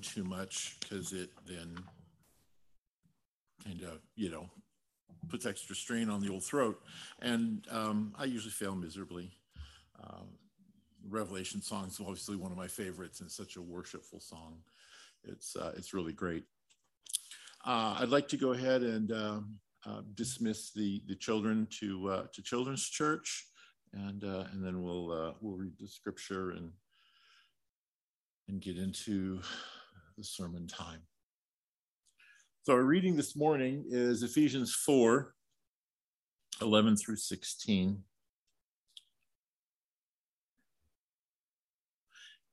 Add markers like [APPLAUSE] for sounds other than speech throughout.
too much because it then kind of, you know, puts extra strain on the old throat. And um, I usually fail miserably. Um, Revelation song is obviously one of my favorites and such a worshipful song. It's, uh, it's really great. Uh, I'd like to go ahead and uh, uh dismiss the, the children to, uh, to Children's Church, and, uh, and then we'll, we'll read the scripture and, and get into the sermon time. So, our reading this morning is Ephesians 4 11 through 16.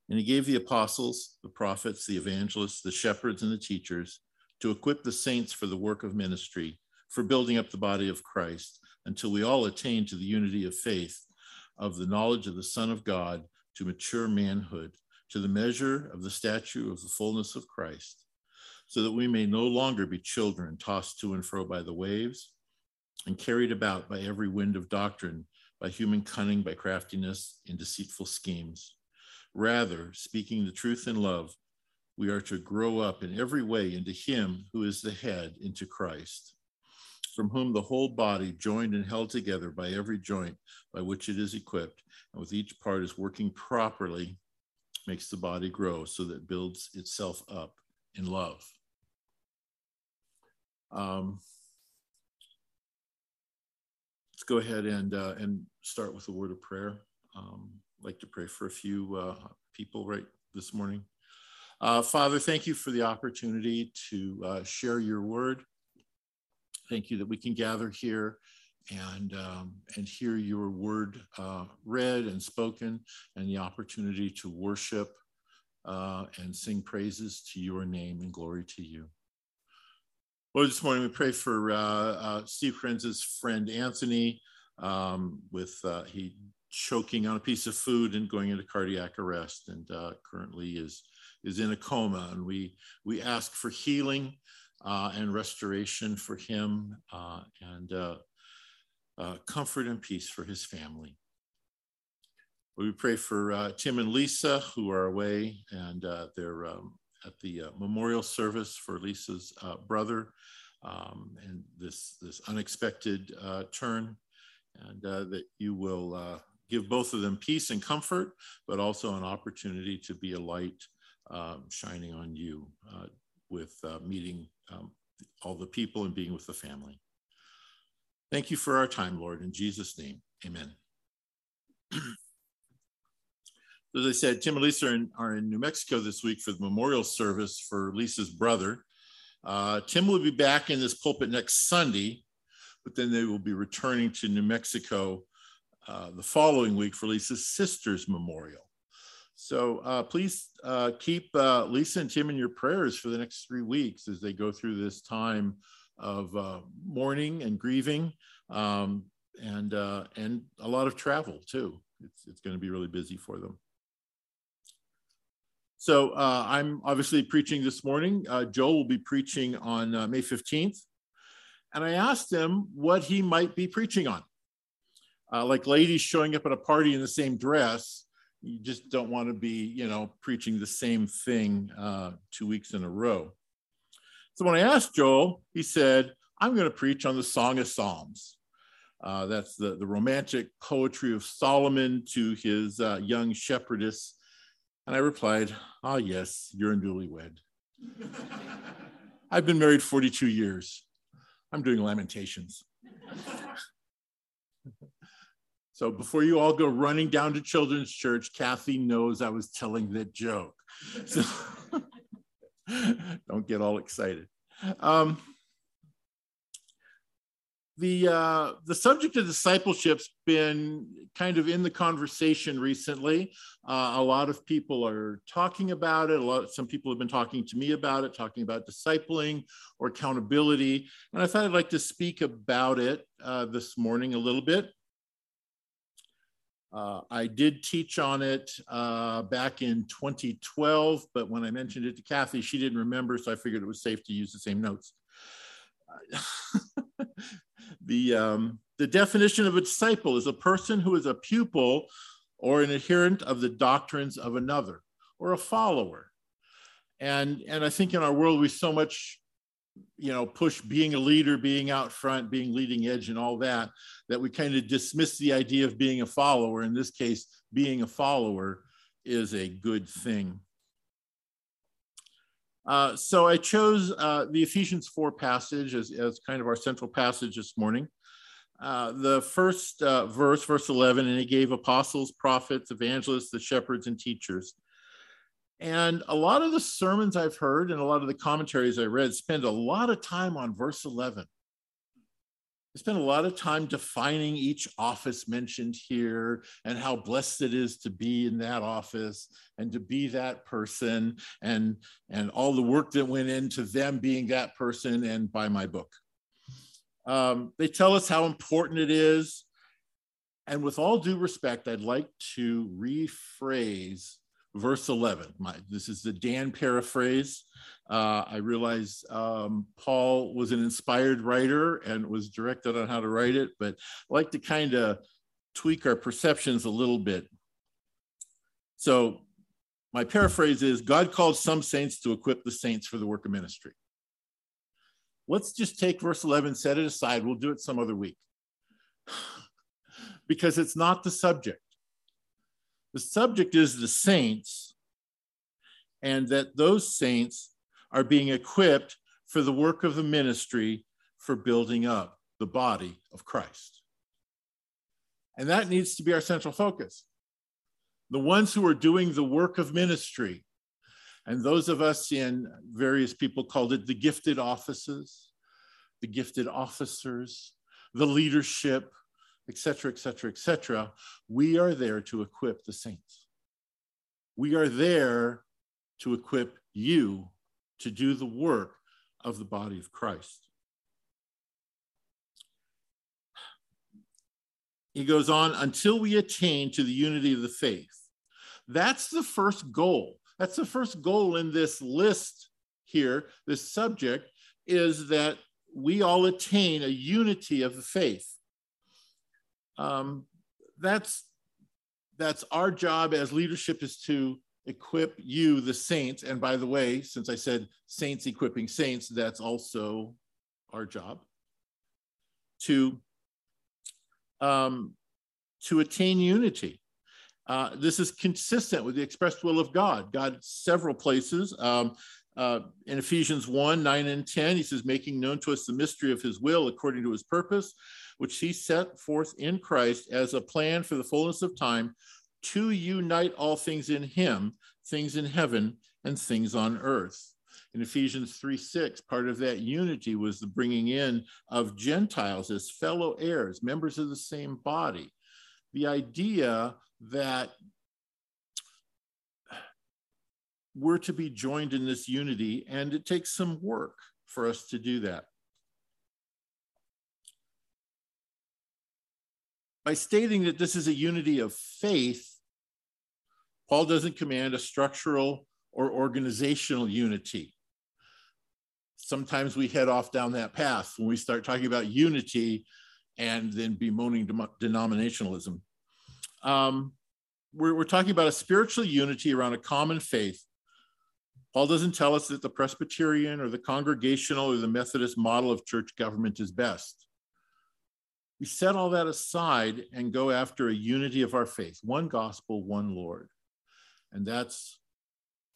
And he gave the apostles, the prophets, the evangelists, the shepherds, and the teachers to equip the saints for the work of ministry, for building up the body of Christ, until we all attain to the unity of faith, of the knowledge of the Son of God, to mature manhood, to the measure of the stature of the fullness of Christ so that we may no longer be children tossed to and fro by the waves and carried about by every wind of doctrine, by human cunning, by craftiness, in deceitful schemes. Rather, speaking the truth in love, we are to grow up in every way into Him who is the head, into Christ, from whom the whole body, joined and held together by every joint by which it is equipped, and with each part is working properly, makes the body grow so that it builds itself up in love. Um, let's go ahead and, uh, and start with a word of prayer. Um, I'd like to pray for a few uh, people right this morning. Uh, Father, thank you for the opportunity to uh, share your word. Thank you that we can gather here and um, and hear your word uh, read and spoken, and the opportunity to worship uh, and sing praises to your name and glory to you. Lord, this morning we pray for uh, uh, Steve Krentz's friend Anthony um, with uh, he choking on a piece of food and going into cardiac arrest, and uh, currently is is in a coma. And we we ask for healing and restoration for him, uh, comfort and peace for his family. We pray for Tim and Lisa who are away, and they're um, at the uh, memorial service for Lisa's uh, brother um, and this, this unexpected uh, turn, and uh, that you will uh, give both of them peace and comfort, but also an opportunity to be a light um, shining on you uh, with meeting um, all the people and being with the family. Thank you for our time, Lord. In Jesus' name, amen. [CLEARS THROAT] as I said, Tim and Lisa are in, are in, New Mexico this week for the memorial service for Lisa's brother. Uh, Tim will be back in this pulpit next Sunday, but then they will be returning to New Mexico uh, the following week for Lisa's sister's memorial. So uh, please uh, keep uh, Lisa and Tim in your prayers for the next three weeks as they go through this time of uh, mourning and grieving um, and, and a lot of travel too. It's, it's going to be really busy for them. So uh, I'm obviously preaching this morning. Uh, Joel will be preaching on uh, May 15th. And I asked him what he might be preaching on. Uh, like ladies showing up at a party in the same dress, you just don't want to be, you know, preaching the same thing uh, two weeks in a row. So when I asked Joel, he said, I'm going to preach on the Song of Psalms. Uh, that's the, the romantic poetry of Solomon to his young shepherdess and I replied, Ah, yes, you're a newlywed. [LAUGHS] I've been married 42 years. I'm doing lamentations. [LAUGHS] so before you all go running down to children's church, Kathy knows I was telling that joke. [LAUGHS] So [LAUGHS] don't get all excited. Um, the uh, the subject of discipleship's been kind of in the conversation recently. Uh, a lot of people are talking about it. A lot, some people have been talking to me about it, talking about discipling or accountability. And I thought I'd like to speak about it uh, this morning a little bit. Uh, I did teach on it uh, back in 2012, but when I mentioned it to Kathy, she didn't remember, so I figured it was safe to use the same notes. [LAUGHS] the, um, the definition of a disciple is a person who is a pupil or an adherent of the doctrines of another or a follower. And, and I think in our world, we so much you know push being a leader being out front being leading edge and all that that we kind of dismiss the idea of being a follower. In this case being a follower is a good thing. Uh, so i chose uh, the ephesians 4 passage as, as kind of our central passage this morning. Uh, the first uh, verse verse 11 and he gave apostles prophets evangelists the shepherds and teachers and a lot of the sermons I've heard and a lot of the commentaries I read spend a lot of time on verse 11. They spend a lot of time defining each office mentioned here and how blessed it is to be in that office and to be that person and, and all the work that went into them being that person and by my book. Um, they tell us how important it is. And with all due respect, I'd like to rephrase verse 11. My, this is the Dan paraphrase. Uh, I realize um, Paul was an inspired writer and was directed on how to write it, but I like to kind of tweak our perceptions a little bit. So, my paraphrase is God called some saints to equip the saints for the work of ministry. Let's just take verse 11, set it aside. We'll do it some other week [SIGHS] because it's not the subject. The subject is the saints, and that those saints are being equipped for the work of the ministry for building up the body of Christ. And that needs to be our central focus. The ones who are doing the work of ministry, and those of us in various people called it the gifted offices, the gifted officers, the leadership, etc., etc., etc. We are there to equip the saints. We are there to equip you to do the work of the body of Christ. He goes on, until we attain to the unity of the faith. That's the first goal. That's the first goal in this list here, this subject, is that we all attain a unity of the faith um, that's that's our job as leadership is to equip you the saints. And by the way since i said saints equipping saints that's also our job to um, to attain unity. Uh, this is consistent with the expressed will of god. God several places um, uh, in ephesians 1 9 and 10 he says making known to us the mystery of his will according to his purpose which he set forth in Christ as a plan for the fullness of time to unite all things in him, things in heaven and things on earth. In Ephesians 3 6, part of that unity was the bringing in of Gentiles as fellow heirs, members of the same body. The idea that we're to be joined in this unity, and it takes some work for us to do that. By stating that this is a unity of faith, Paul doesn't command a structural or organizational unity. Sometimes we head off down that path when we start talking about unity and then bemoaning denominationalism. Um, we're, we're talking about a spiritual unity around a common faith. Paul doesn't tell us that the Presbyterian or the Congregational or the Methodist model of church government is best we set all that aside and go after a unity of our faith one gospel one lord. And that's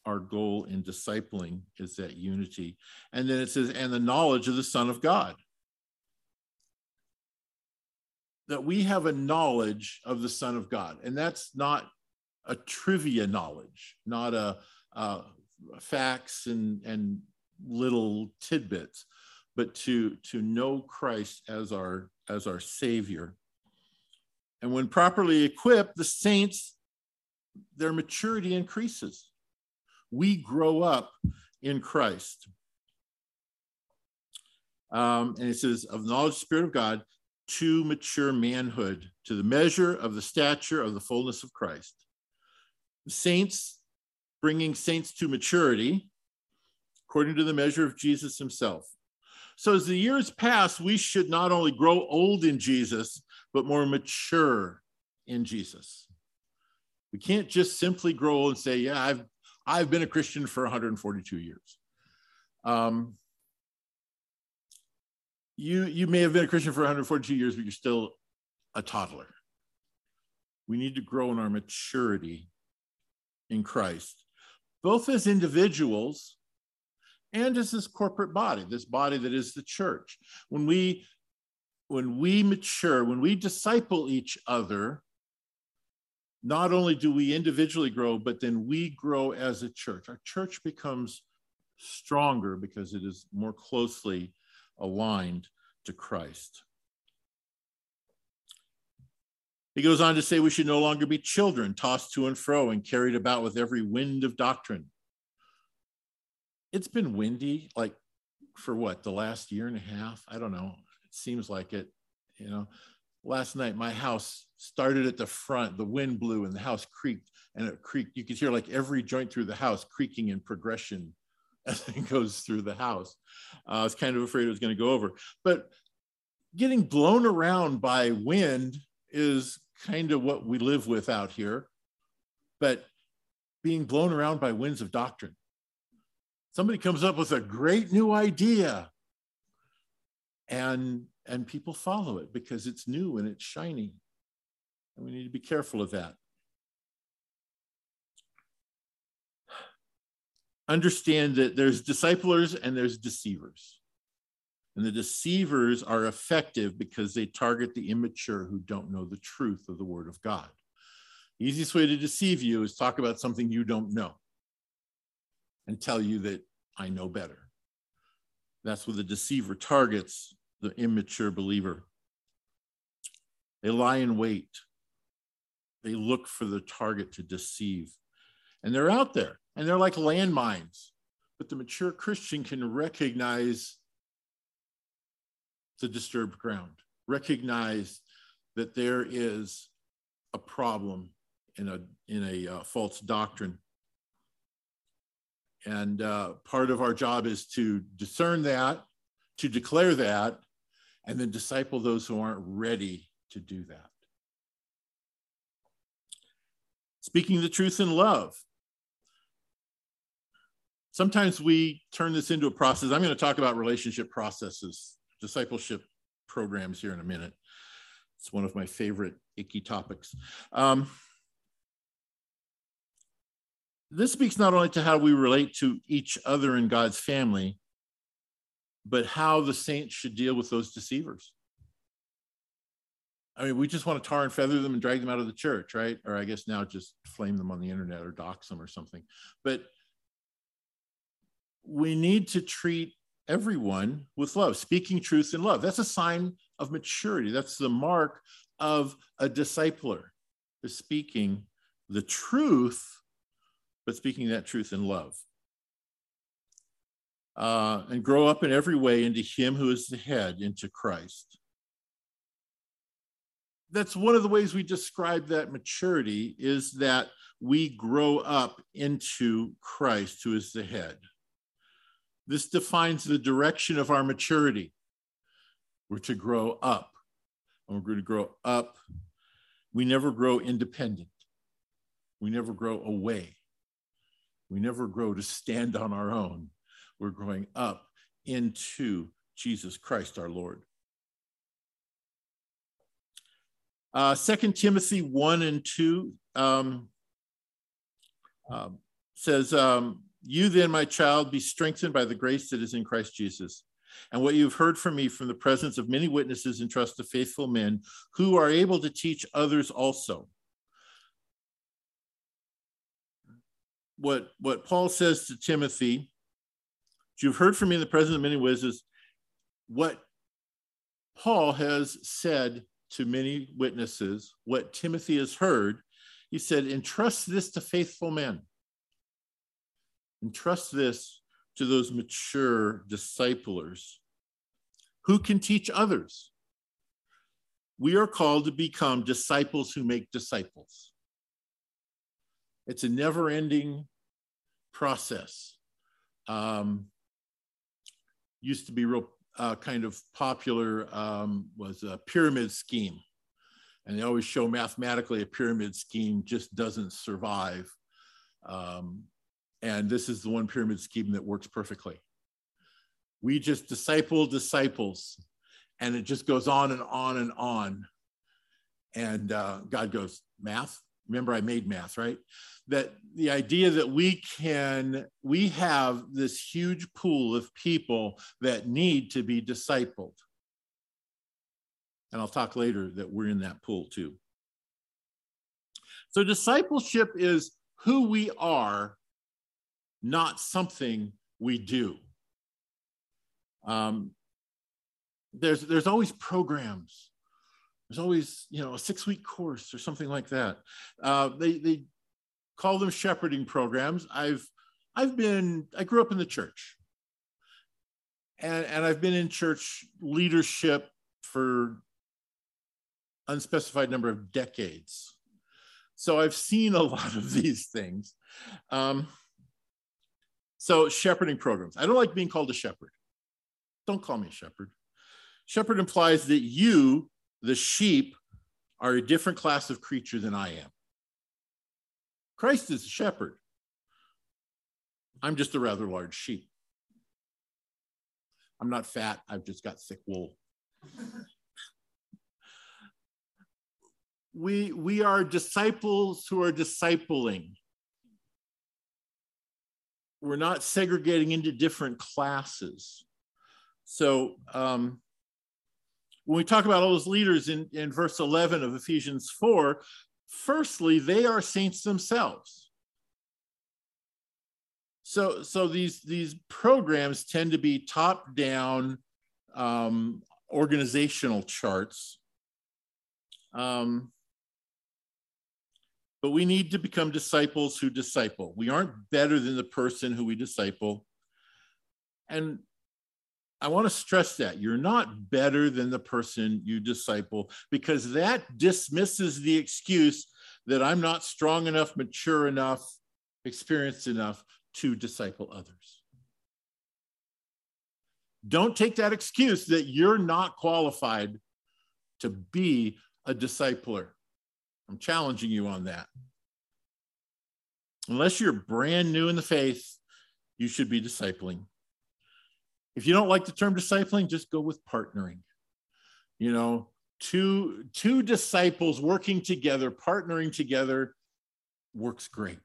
our goal in discipling is that unity. And then it says and the knowledge of the son of god. That we have a knowledge of the son of god. And that's not a trivia knowledge not a, facts and and little tidbits but to to know christ as our as our Savior. And when properly equipped, the saints, their maturity increases. We grow up in Christ. Um, and it says, of knowledge, Spirit of God, to mature manhood, to the measure of the stature of the fullness of Christ. Saints, bringing saints to maturity, according to the measure of Jesus himself. So as the years pass, we should not only grow old in Jesus, but more mature in Jesus. We can't just simply grow old and say, yeah, I've I've been a Christian for 142 years. Um, you, you may have been a Christian for 142 years, but you're still a toddler. We need to grow in our maturity in Christ, both as individuals and as this corporate body, this body that is the church. When we when we mature, when we disciple each other, not only do we individually grow, but then we grow as a church. Our church becomes stronger because it is more closely aligned to Christ. He goes on to say we should no longer be children, tossed to and fro and carried about with every wind of doctrine. It's been windy, like for what, the last year and a half? I don't know. It seems like it. You know, last night my house started at the front, the wind blew and the house creaked and it creaked. You could hear like every joint through the house creaking in progression [LAUGHS] as it goes through the house. Uh, I was kind of afraid it was going to go over. But getting blown around by wind is kind of what we live with out here. But being blown around by winds of doctrine. Somebody comes up with a great new idea and and people follow it because it's new and it's shiny. And we need to be careful of that. Understand that there's disciplers and there's deceivers. And the deceivers are effective because they target the immature who don't know the truth of the word of God. The easiest way to deceive you is talk about something you don't know and tell you that I know better. That's what the deceiver targets the immature believer. They lie in wait. They look for the target to deceive. And they're out there and they're like landmines. But the mature Christian can recognize the disturbed ground, recognize that there is a problem in a, in a uh, false doctrine. And uh, part of our job is to discern that, to declare that, and then disciple those who aren't ready to do that. Speaking the truth in love. Sometimes we turn this into a process. I'm going to talk about relationship processes, discipleship programs here in a minute. It's one of my favorite icky topics. Um, this speaks not only to how we relate to each other in God's family, but how the saints should deal with those deceivers. I mean, we just want to tar and feather them and drag them out of the church, right? Or I guess now just flame them on the internet or dox them or something. But we need to treat everyone with love, speaking truth in love. That's a sign of maturity. That's the mark of a discipler, is speaking the truth, but speaking that truth in love uh, and grow up in every way into Him who is the head, into Christ. That's one of the ways we describe that maturity is that we grow up into Christ, who is the head. This defines the direction of our maturity. We're to grow up, and we're going to grow up. We never grow independent. We never grow away. We never grow to stand on our own we're growing up into Jesus Christ our Lord. Uh, 2 Timothy 1 and 2 um, uh, says, um, You then, my child, be strengthened by the grace that is in Christ Jesus. And what you've heard from me from the presence of many witnesses entrust to faithful men who are able to teach others also. What, what Paul says to Timothy you've heard from me in the presence of many witnesses what Paul has said to many witnesses, what Timothy has heard. He said, entrust this to faithful men. Entrust this to those mature disciplers who can teach others. We are called to become disciples who make disciples. It's a never ending process. Um, used to be real uh, kind of popular um, was a pyramid scheme. And they always show mathematically a pyramid scheme just doesn't survive. Um, And this is the one pyramid scheme that works perfectly. We just disciple disciples, and it just goes on and on and on. And uh, God goes, Math? Remember, I made math, right? That the idea that we can, we have this huge pool of people that need to be discipled. And I'll talk later that we're in that pool too. So, discipleship is who we are, not something we do. Um, there's, there's always programs. There's always, you know, a six week course or something like that. Uh, they, they call them shepherding programs. I've, I've been, I grew up in the church and, and I've been in church leadership for unspecified number of decades. So I've seen a [LAUGHS] lot of these things. Um, so shepherding programs. I don't like being called a shepherd. Don't call me a shepherd. Shepherd implies that you, the sheep, are a different class of creature than I am. Christ is a shepherd. I'm just a rather large sheep. I'm not fat, I've just got thick wool. we, we are disciples who are discipling. We're not segregating into different classes. So um, when we talk about all those leaders in, in verse 11 of Ephesians 4, firstly, they are saints themselves. So, so these, these programs tend to be top down um, organizational charts. Um, but we need to become disciples who disciple. We aren't better than the person who we disciple. And I want to stress that you're not better than the person you disciple because that dismisses the excuse that I'm not strong enough, mature enough, experienced enough to disciple others. Don't take that excuse that you're not qualified to be a discipler. I'm challenging you on that. Unless you're brand new in the faith, you should be discipling. If you don't like the term discipling, just go with partnering. You know, two two disciples working together, partnering together works great.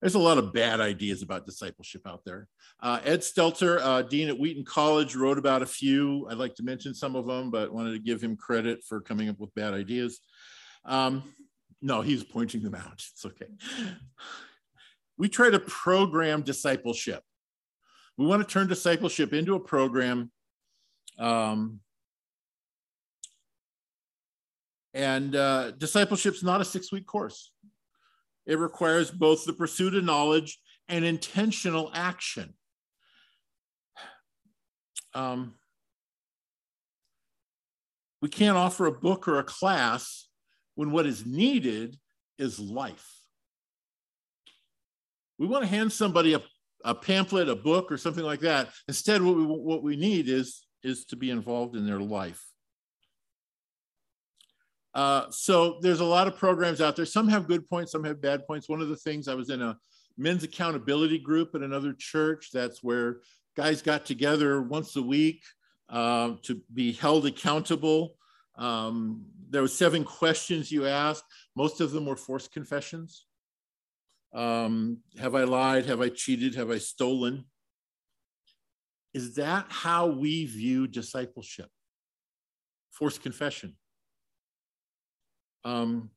There's a lot of bad ideas about discipleship out there. Uh, Ed Stetzer, uh, dean at Wheaton College, wrote about a few. I'd like to mention some of them, but wanted to give him credit for coming up with bad ideas. Um, no, he's pointing them out. It's okay. We try to program discipleship. We want to turn discipleship into a program. Um, and uh, discipleship is not a six week course. It requires both the pursuit of knowledge and intentional action. Um, we can't offer a book or a class when what is needed is life. We want to hand somebody a, a pamphlet, a book, or something like that. Instead, what we, what we need is, is to be involved in their life. Uh, so there's a lot of programs out there. Some have good points, some have bad points. One of the things I was in a men's accountability group at another church. That's where guys got together once a week uh, to be held accountable. Um, there were seven questions you asked. Most of them were forced confessions. Um, have I lied? Have I cheated? Have I stolen? Is that how we view discipleship? Forced confession um,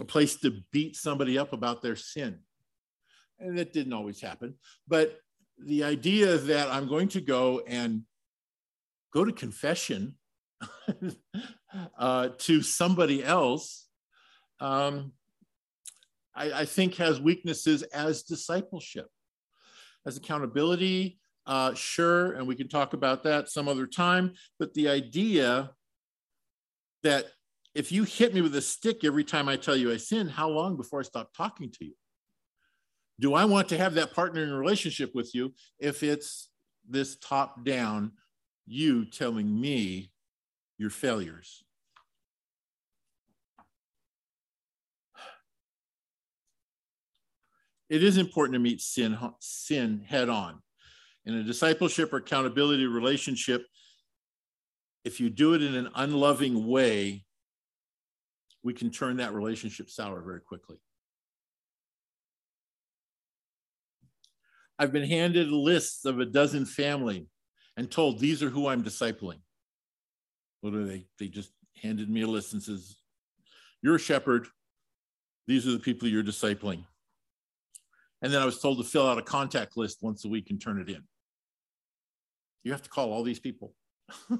a place to beat somebody up about their sin. And that didn't always happen. But the idea that I'm going to go and go to confession [LAUGHS] uh, to somebody else, um, I, I, think has weaknesses as discipleship. As accountability, uh, sure, and we can talk about that some other time, but the idea that if you hit me with a stick every time I tell you I sin, how long before I stop talking to you? Do I want to have that partnering relationship with you if it's this top down, you telling me your failures? It is important to meet sin, sin head on. In a discipleship or accountability relationship, if you do it in an unloving way, we can turn that relationship sour very quickly. I've been handed lists of a dozen family and told these are who I'm discipling. What are they? They just handed me a list and says, You're a shepherd. These are the people you're discipling. And then I was told to fill out a contact list once a week and turn it in. You have to call all these people. [LAUGHS]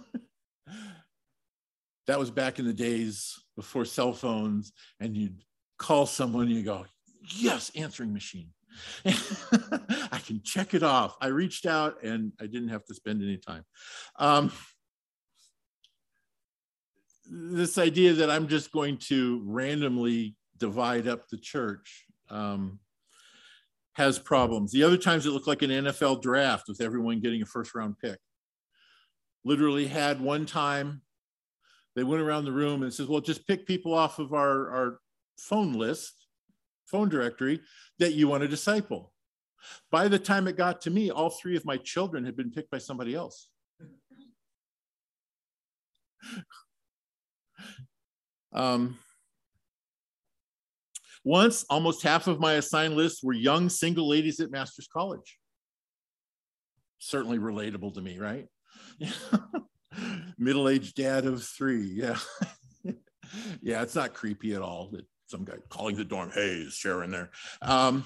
that was back in the days before cell phones, and you'd call someone and you go, Yes, answering machine. [LAUGHS] I can check it off. I reached out and I didn't have to spend any time. Um, this idea that I'm just going to randomly divide up the church um, has problems. The other times it looked like an NFL draft with everyone getting a first round pick. Literally had one time they went around the room and says, well, just pick people off of our, our phone list, phone directory that you want to disciple. By the time it got to me, all three of my children had been picked by somebody else. [LAUGHS] Um, once, almost half of my assigned list were young single ladies at Master's College. Certainly relatable to me, right? Middle aged dad of three. Yeah. yeah, it's not creepy at all that some guy calling the dorm, hey, is Sharon there? Um,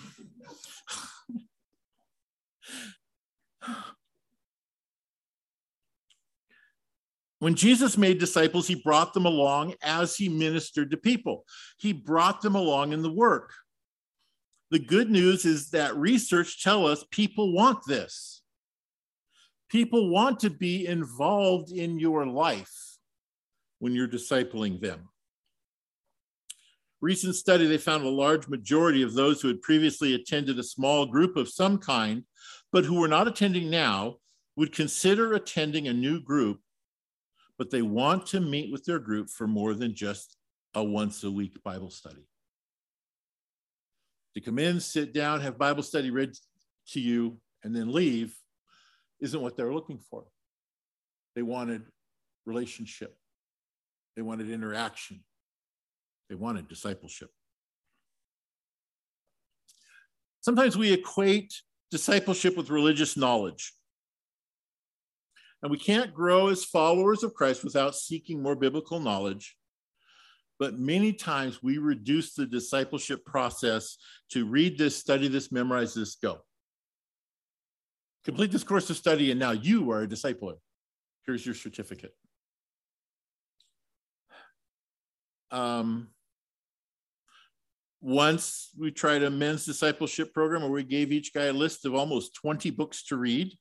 When Jesus made disciples, he brought them along as he ministered to people. He brought them along in the work. The good news is that research tell us people want this. People want to be involved in your life when you're discipling them. Recent study, they found a large majority of those who had previously attended a small group of some kind, but who were not attending now, would consider attending a new group but they want to meet with their group for more than just a once a week Bible study. To come in, sit down, have Bible study read to you, and then leave isn't what they're looking for. They wanted relationship, they wanted interaction, they wanted discipleship. Sometimes we equate discipleship with religious knowledge. And we can't grow as followers of Christ without seeking more biblical knowledge. But many times we reduce the discipleship process to read this, study this, memorize this, go. Complete this course of study, and now you are a discipler. Here's your certificate. Um, once we tried a men's discipleship program where we gave each guy a list of almost 20 books to read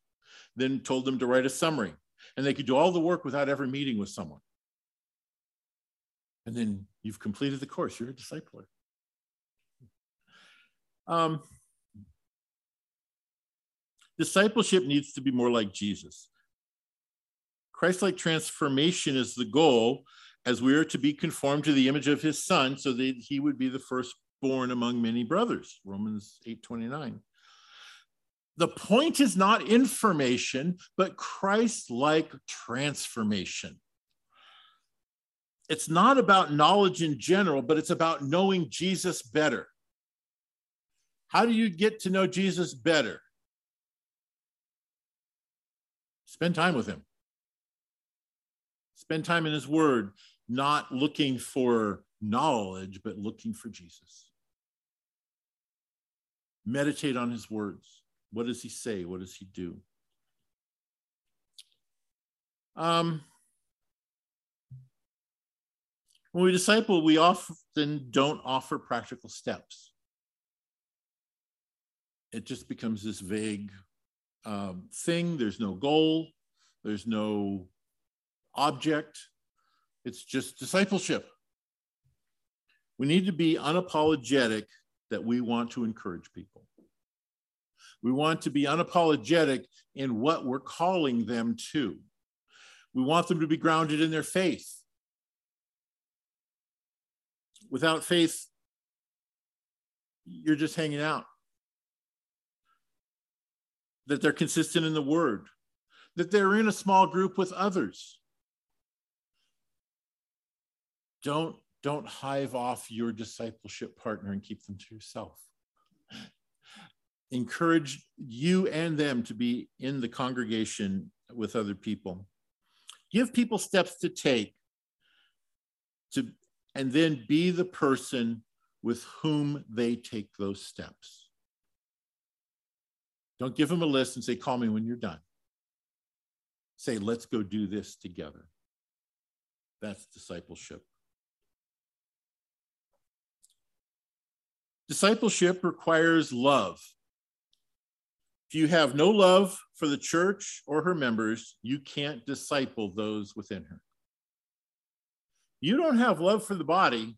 then told them to write a summary. And they could do all the work without ever meeting with someone. And then you've completed the course, you're a discipler. Um, discipleship needs to be more like Jesus. Christ like transformation is the goal as we are to be conformed to the image of his son so that he would be the firstborn among many brothers romans 8 29 the point is not information, but Christ like transformation. It's not about knowledge in general, but it's about knowing Jesus better. How do you get to know Jesus better? Spend time with him. Spend time in his word, not looking for knowledge, but looking for Jesus. Meditate on his words. What does he say? What does he do? Um, when we disciple, we often don't offer practical steps. It just becomes this vague um, thing. There's no goal, there's no object. It's just discipleship. We need to be unapologetic that we want to encourage people. We want to be unapologetic in what we're calling them to. We want them to be grounded in their faith. Without faith, you're just hanging out. that they're consistent in the word, that they're in a small group with others. Don't, don't hive off your discipleship partner and keep them to yourself. Encourage you and them to be in the congregation with other people. Give people steps to take to, and then be the person with whom they take those steps. Don't give them a list and say, call me when you're done. Say, let's go do this together. That's discipleship. Discipleship requires love. If you have no love for the church or her members, you can't disciple those within her. You don't have love for the body,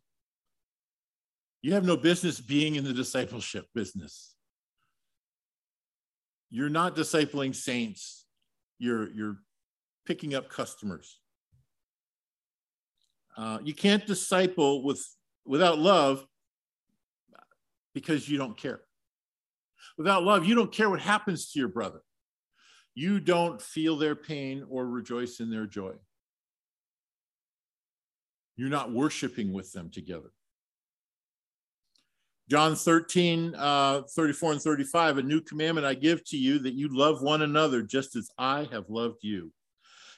you have no business being in the discipleship business. You're not discipling saints. You're, you're picking up customers. Uh, you can't disciple with, without love because you don't care. Without love, you don't care what happens to your brother. You don't feel their pain or rejoice in their joy. You're not worshiping with them together. John 13, uh, 34 and 35, a new commandment I give to you that you love one another just as I have loved you.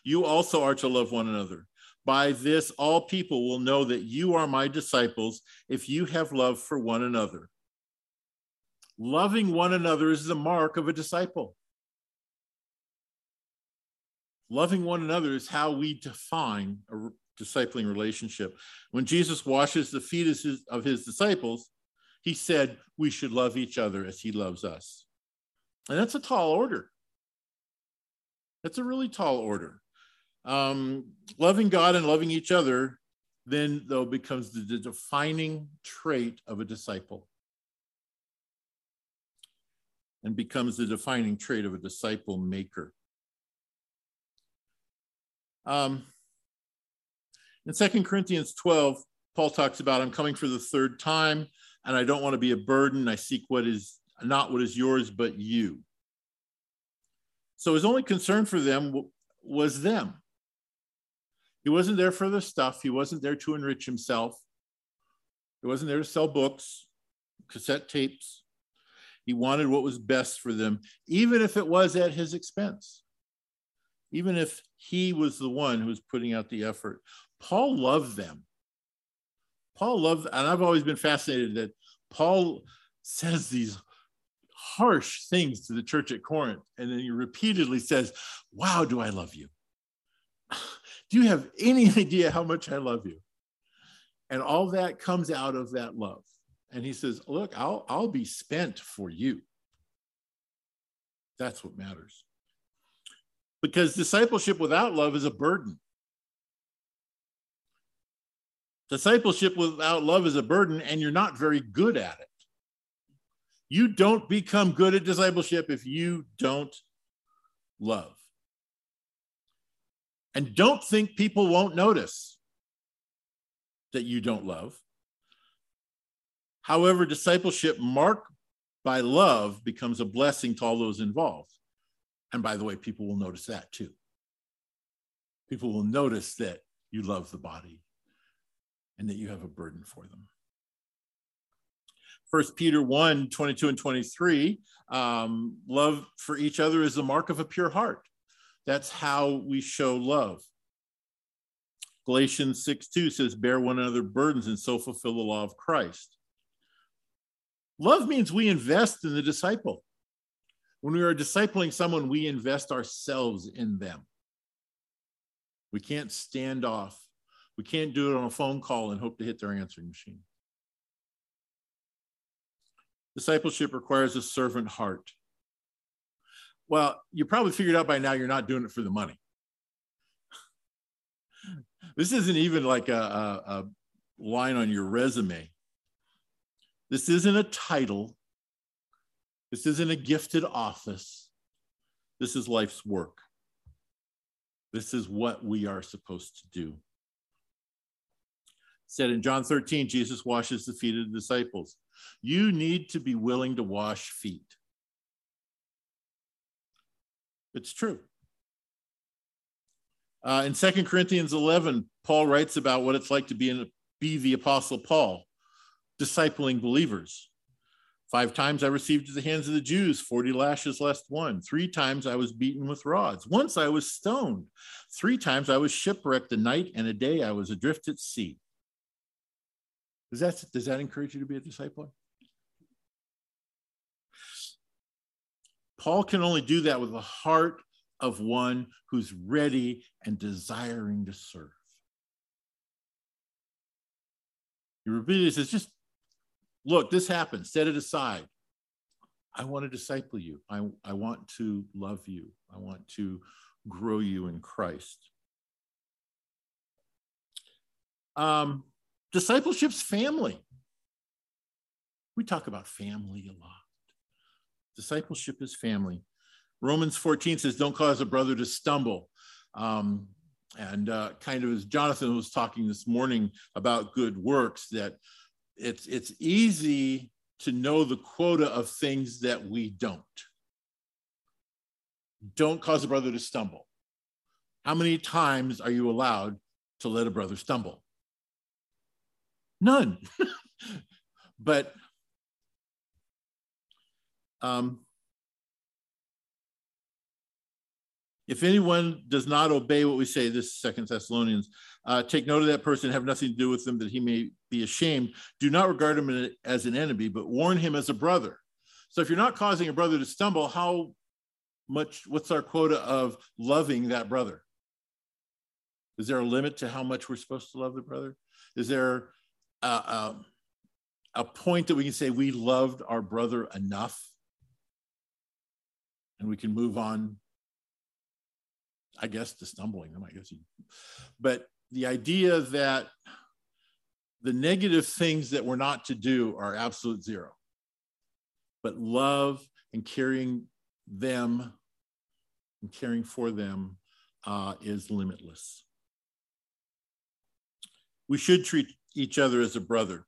You also are to love one another. By this, all people will know that you are my disciples if you have love for one another. Loving one another is the mark of a disciple. Loving one another is how we define a discipling relationship. When Jesus washes the feet of his, disciples, he said we should love each other as he loves us. And that's a tall order. That's a really tall order. Um, loving God and loving each other then, though, becomes the defining trait of a disciple and becomes the defining trait of a disciple maker. Um, in Second Corinthians 12, Paul talks about, I'm coming for the third time and I don't want to be a burden. I seek what is not what is yours, but you. So his only concern for them was them. He wasn't there for the stuff, he wasn't there to enrich himself, he wasn't there to sell books, cassette tapes. He wanted what was best for them, even if it was at his expense, even if he was the one who was putting out the effort. Paul loved them. Paul loved, and I've always been fascinated that Paul says these harsh things to the church at Corinth, and then he repeatedly says, Wow, do I love you? [SIGHS] Do you have any [LAUGHS] idea how much I love you? And all that comes out of that love. And he says, Look, I'll, I'll be spent for you. That's what matters. Because discipleship without love is a burden. Discipleship without love is a burden, and you're not very good at it. You don't become good at discipleship if you don't love. And don't think people won't notice that you don't love. However, discipleship marked by love becomes a blessing to all those involved. And by the way, people will notice that too. People will notice that you love the body and that you have a burden for them. First Peter 1 22 and 23 um, love for each other is the mark of a pure heart. That's how we show love. Galatians 6 2 says, Bear one another burdens and so fulfill the law of Christ. Love means we invest in the disciple. When we are discipling someone, we invest ourselves in them. We can't stand off we can't do it on a phone call and hope to hit their answering machine. Discipleship requires a servant heart. Well, you probably figured out by now you're not doing it for the money. [LAUGHS] this isn't even like a, a, a line on your resume. This isn't a title. This isn't a gifted office. This is life's work. This is what we are supposed to do said in John 13, Jesus washes the feet of the disciples. You need to be willing to wash feet. It's true. Uh, in Second Corinthians 11, Paul writes about what it's like to be, in, be the Apostle Paul, discipling believers. Five times I received at the hands of the Jews 40 lashes less one. Three times I was beaten with rods. Once I was stoned. Three times I was shipwrecked. A night and a day I was adrift at sea. Does that, does that encourage you to be a disciple? Paul can only do that with the heart of one who's ready and desiring to serve. He repeatedly says, just look, this happened, set it aside. I want to disciple you. I, I want to love you. I want to grow you in Christ. Um, discipleship's family. We talk about family a lot. Discipleship is family. Romans 14 says, Don't cause a brother to stumble. Um, and uh, kind of as Jonathan was talking this morning about good works, that it's, it's easy to know the quota of things that we don't. Don't cause a brother to stumble. How many times are you allowed to let a brother stumble? None. [LAUGHS] but um, if anyone does not obey what we say, this is Second Thessalonians, uh, take note of that person, have nothing to do with them, that he may be ashamed. Do not regard him as an enemy, but warn him as a brother. So if you're not causing a brother to stumble, how much? What's our quota of loving that brother? Is there a limit to how much we're supposed to love the brother? Is there a, a, a point that we can say we loved our brother enough and we can move on i guess to stumbling them i guess you, but the idea that the negative things that we're not to do are absolute zero but love and caring them and caring for them uh, is limitless we should treat each other as a brother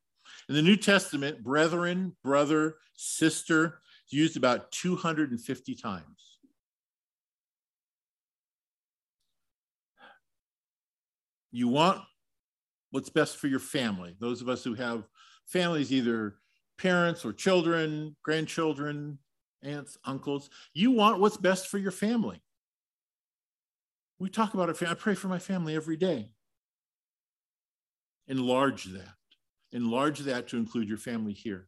in the new testament brethren brother sister is used about 250 times. You want what's best for your family. Those of us who have families, either parents or children, grandchildren, aunts, uncles, you want what's best for your family. We talk about it. I pray for my family every day. Enlarge that. Enlarge that to include your family here.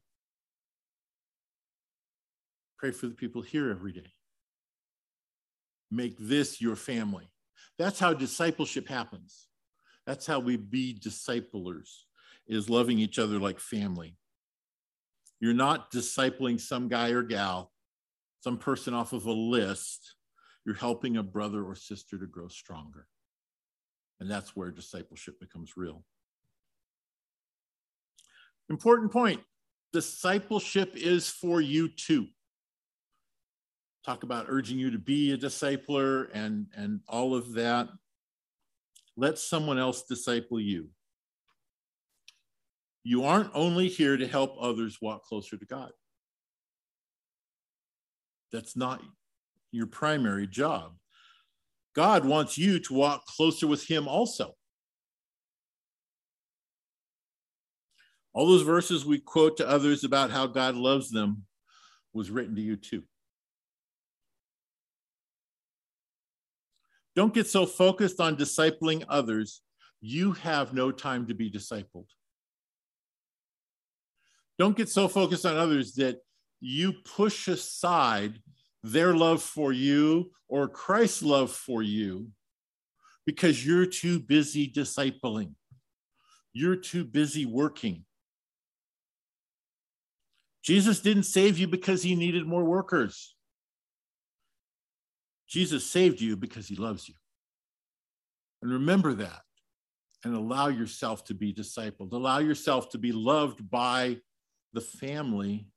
Pray for the people here every day. Make this your family. That's how discipleship happens. That's how we be disciplers, is loving each other like family. You're not discipling some guy or gal, some person off of a list. You're helping a brother or sister to grow stronger. And that's where discipleship becomes real. Important point discipleship is for you too talk about urging you to be a discipler and, and all of that. Let someone else disciple you. You aren't only here to help others walk closer to God. That's not your primary job. God wants you to walk closer with Him also. All those verses we quote to others about how God loves them was written to you too. Don't get so focused on discipling others, you have no time to be discipled. Don't get so focused on others that you push aside their love for you or Christ's love for you because you're too busy discipling. You're too busy working. Jesus didn't save you because he needed more workers. Jesus saved you because he loves you. And remember that and allow yourself to be discipled. Allow yourself to be loved by the family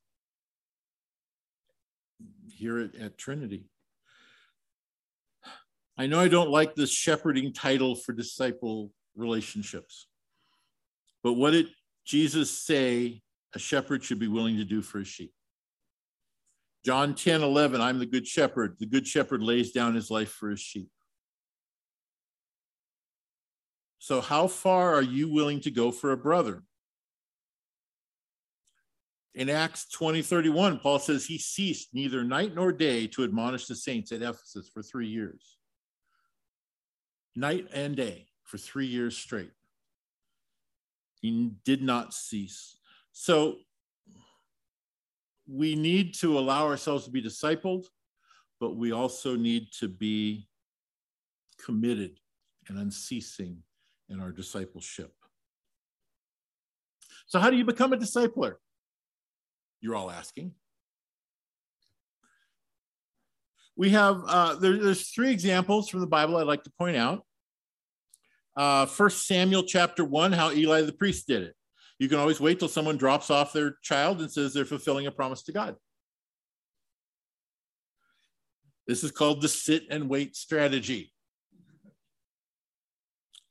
here at, at Trinity. I know I don't like this shepherding title for disciple relationships, but what did Jesus say a shepherd should be willing to do for his sheep? John 10 11, I'm the good shepherd. The good shepherd lays down his life for his sheep. So, how far are you willing to go for a brother? In Acts 20 31, Paul says he ceased neither night nor day to admonish the saints at Ephesus for three years. Night and day for three years straight. He did not cease. So, we need to allow ourselves to be discipled, but we also need to be committed and unceasing in our discipleship. So, how do you become a discipler? You're all asking. We have, uh, there, there's three examples from the Bible I'd like to point out. Uh, First Samuel chapter one, how Eli the priest did it. You can always wait till someone drops off their child and says they're fulfilling a promise to God. This is called the sit and wait strategy.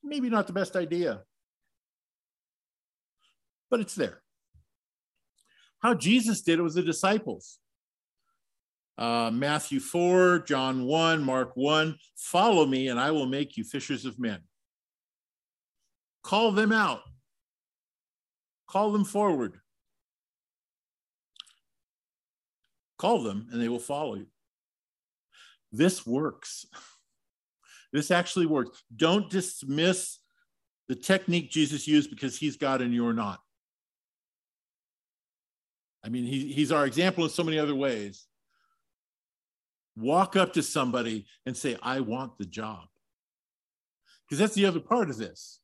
Maybe not the best idea, but it's there. How Jesus did it with the disciples. Uh, Matthew 4, John 1, Mark 1 follow me, and I will make you fishers of men. Call them out Call them forward. Call them and they will follow you. This works. [LAUGHS] This actually works. Don't dismiss the technique Jesus used because he's God and you're not. I mean, he, he's our example in so many other ways. Walk up to somebody and say, I want the job. Because that's the other part of this.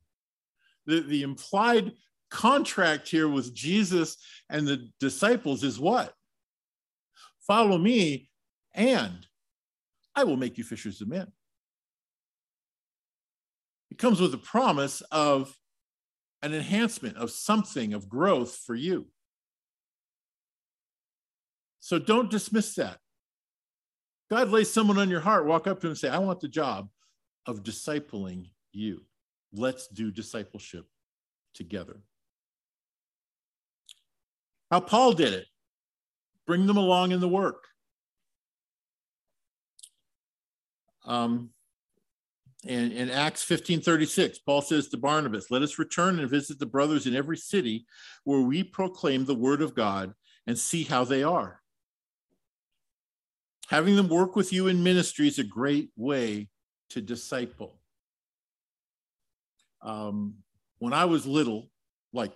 The, the implied contract here with Jesus and the disciples is what? Follow me, and I will make you fishers of men. It comes with a promise of an enhancement of something of growth for you. So don't dismiss that. God lays someone on your heart, walk up to him and say, I want the job of discipling you. Let's do discipleship together. How Paul did it bring them along in the work. Um, and in Acts 15 36, Paul says to Barnabas, Let us return and visit the brothers in every city where we proclaim the word of God and see how they are. Having them work with you in ministry is a great way to disciple. Um, when I was little, like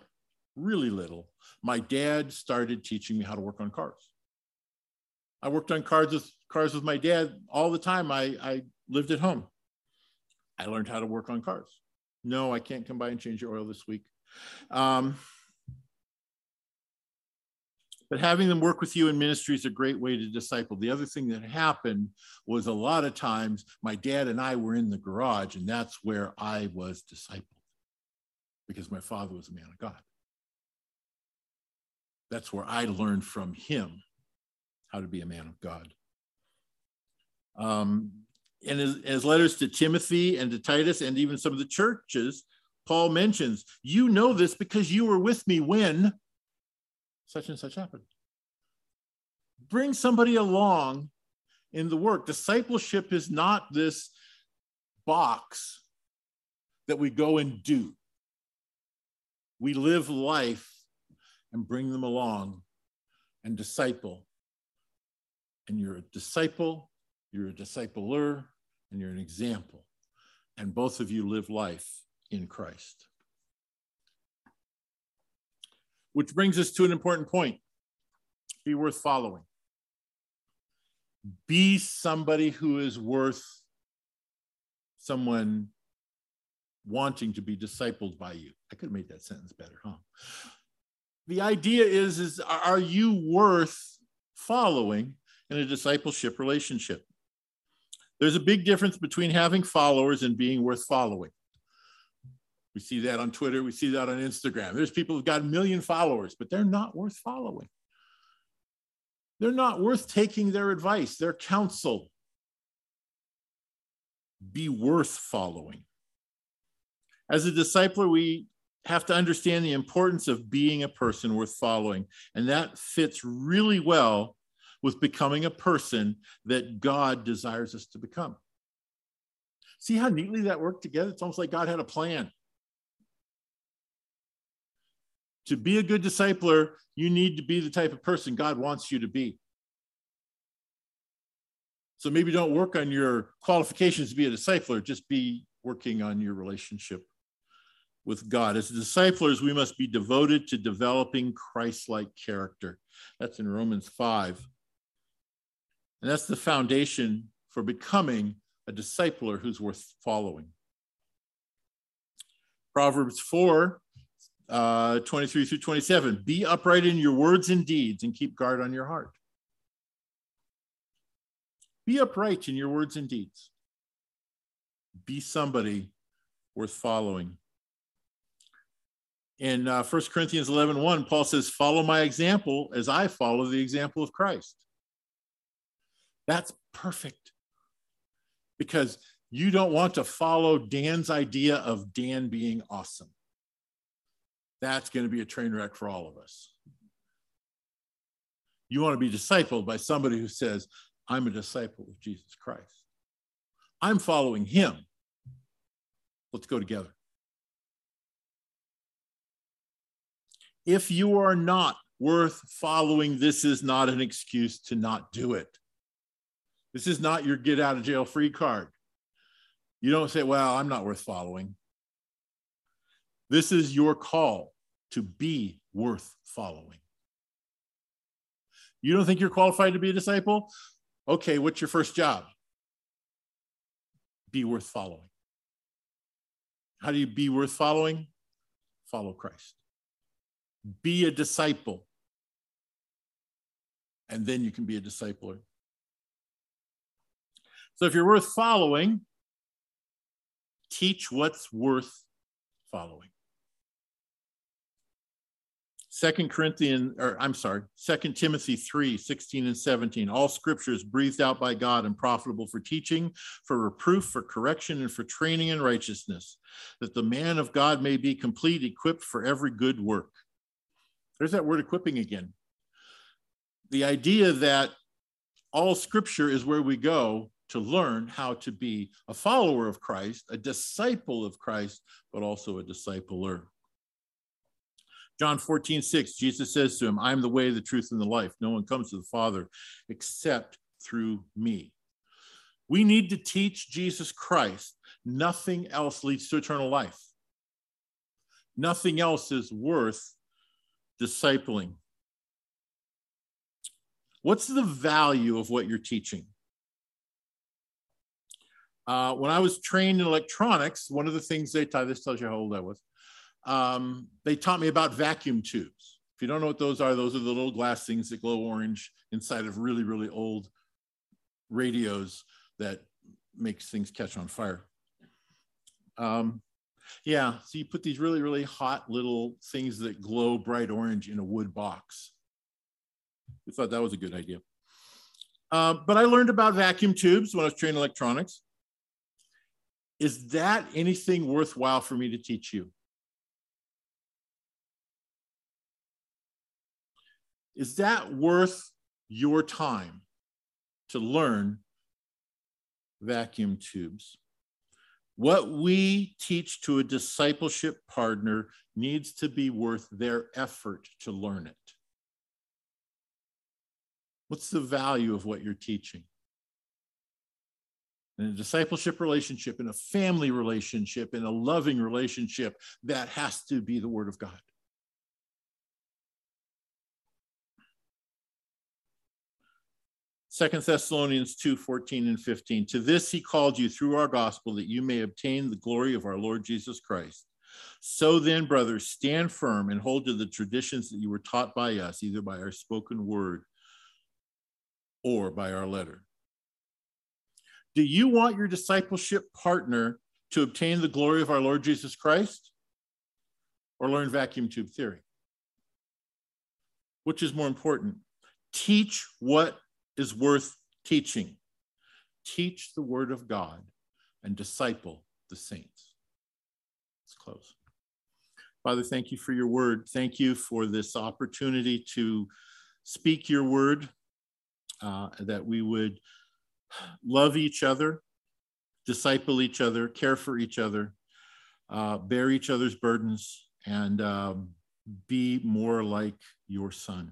really little, my dad started teaching me how to work on cars. I worked on cars with cars with my dad all the time. I, I lived at home. I learned how to work on cars. No, I can't come by and change your oil this week. Um, but having them work with you in ministry is a great way to disciple. The other thing that happened was a lot of times my dad and I were in the garage, and that's where I was discipled because my father was a man of God that's where I learned from him how to be a man of God. Um, in his, his letters to Timothy and to Titus and even some of the churches, Paul mentions, You know this because you were with me when such and such happened. Bring somebody along in the work. Discipleship is not this box that we go and do. We live life and bring them along and disciple. And you're a disciple, you're a discipler, and you're an example. And both of you live life in Christ. Which brings us to an important point be worth following. Be somebody who is worth someone wanting to be discipled by you. I could have made that sentence better, huh? The idea is, is are you worth following in a discipleship relationship? There's a big difference between having followers and being worth following. We see that on Twitter, we see that on Instagram. There's people who've got a million followers, but they're not worth following. They're not worth taking their advice, their counsel. Be worth following. As a discipler, we have to understand the importance of being a person worth following. And that fits really well with becoming a person that God desires us to become. See how neatly that worked together? It's almost like God had a plan. To be a good discipler, you need to be the type of person God wants you to be. So maybe don't work on your qualifications to be a discipler, just be working on your relationship with God. As disciples, we must be devoted to developing Christ like character. That's in Romans 5. And that's the foundation for becoming a discipler who's worth following. Proverbs 4 uh, 23 through 27. Be upright in your words and deeds and keep guard on your heart. Be upright in your words and deeds. Be somebody worth following. In uh, 1 Corinthians 11 1, Paul says, Follow my example as I follow the example of Christ. That's perfect because you don't want to follow Dan's idea of Dan being awesome that's going to be a train wreck for all of us. You want to be discipled by somebody who says, I'm a disciple of Jesus Christ. I'm following him. Let's go together. If you are not worth following, this is not an excuse to not do it. This is not your get out of jail free card. You don't say, Well, I'm not worth following. This is your call to be worth following. You don't think you're qualified to be a disciple? Okay, what's your first job? Be worth following. How do you be worth following? Follow Christ. Be a disciple. And then you can be a discipler. So if you're worth following, teach what's worth following. Second Corinthians, or I'm sorry, Second Timothy 3, 16 and 17. All scripture is breathed out by God and profitable for teaching, for reproof, for correction, and for training in righteousness, that the man of God may be complete, equipped for every good work. There's that word equipping again. The idea that all scripture is where we go to learn how to be a follower of Christ, a disciple of Christ, but also a discipler. John 14, 6, Jesus says to him, I am the way, the truth, and the life. No one comes to the Father except through me. We need to teach Jesus Christ. Nothing else leads to eternal life. Nothing else is worth discipling. What's the value of what you're teaching? Uh, when I was trained in electronics, one of the things they taught, this tells you how old I was, um, they taught me about vacuum tubes. If you don't know what those are, those are the little glass things that glow orange inside of really, really old radios that makes things catch on fire. Um, yeah, so you put these really, really hot little things that glow bright orange in a wood box. We thought that was a good idea. Uh, but I learned about vacuum tubes when I was training electronics. Is that anything worthwhile for me to teach you? Is that worth your time to learn vacuum tubes? What we teach to a discipleship partner needs to be worth their effort to learn it. What's the value of what you're teaching? In a discipleship relationship, in a family relationship, in a loving relationship, that has to be the Word of God. Second Thessalonians 2 14 and 15. To this he called you through our gospel that you may obtain the glory of our Lord Jesus Christ. So then, brothers, stand firm and hold to the traditions that you were taught by us, either by our spoken word or by our letter. Do you want your discipleship partner to obtain the glory of our Lord Jesus Christ or learn vacuum tube theory? Which is more important? Teach what is worth teaching. Teach the word of God and disciple the saints. Let's close. Father, thank you for your word. Thank you for this opportunity to speak your word. uh, that we would love each other, disciple each other, care for each other, uh, bear each other's burdens, and um, be more like your son.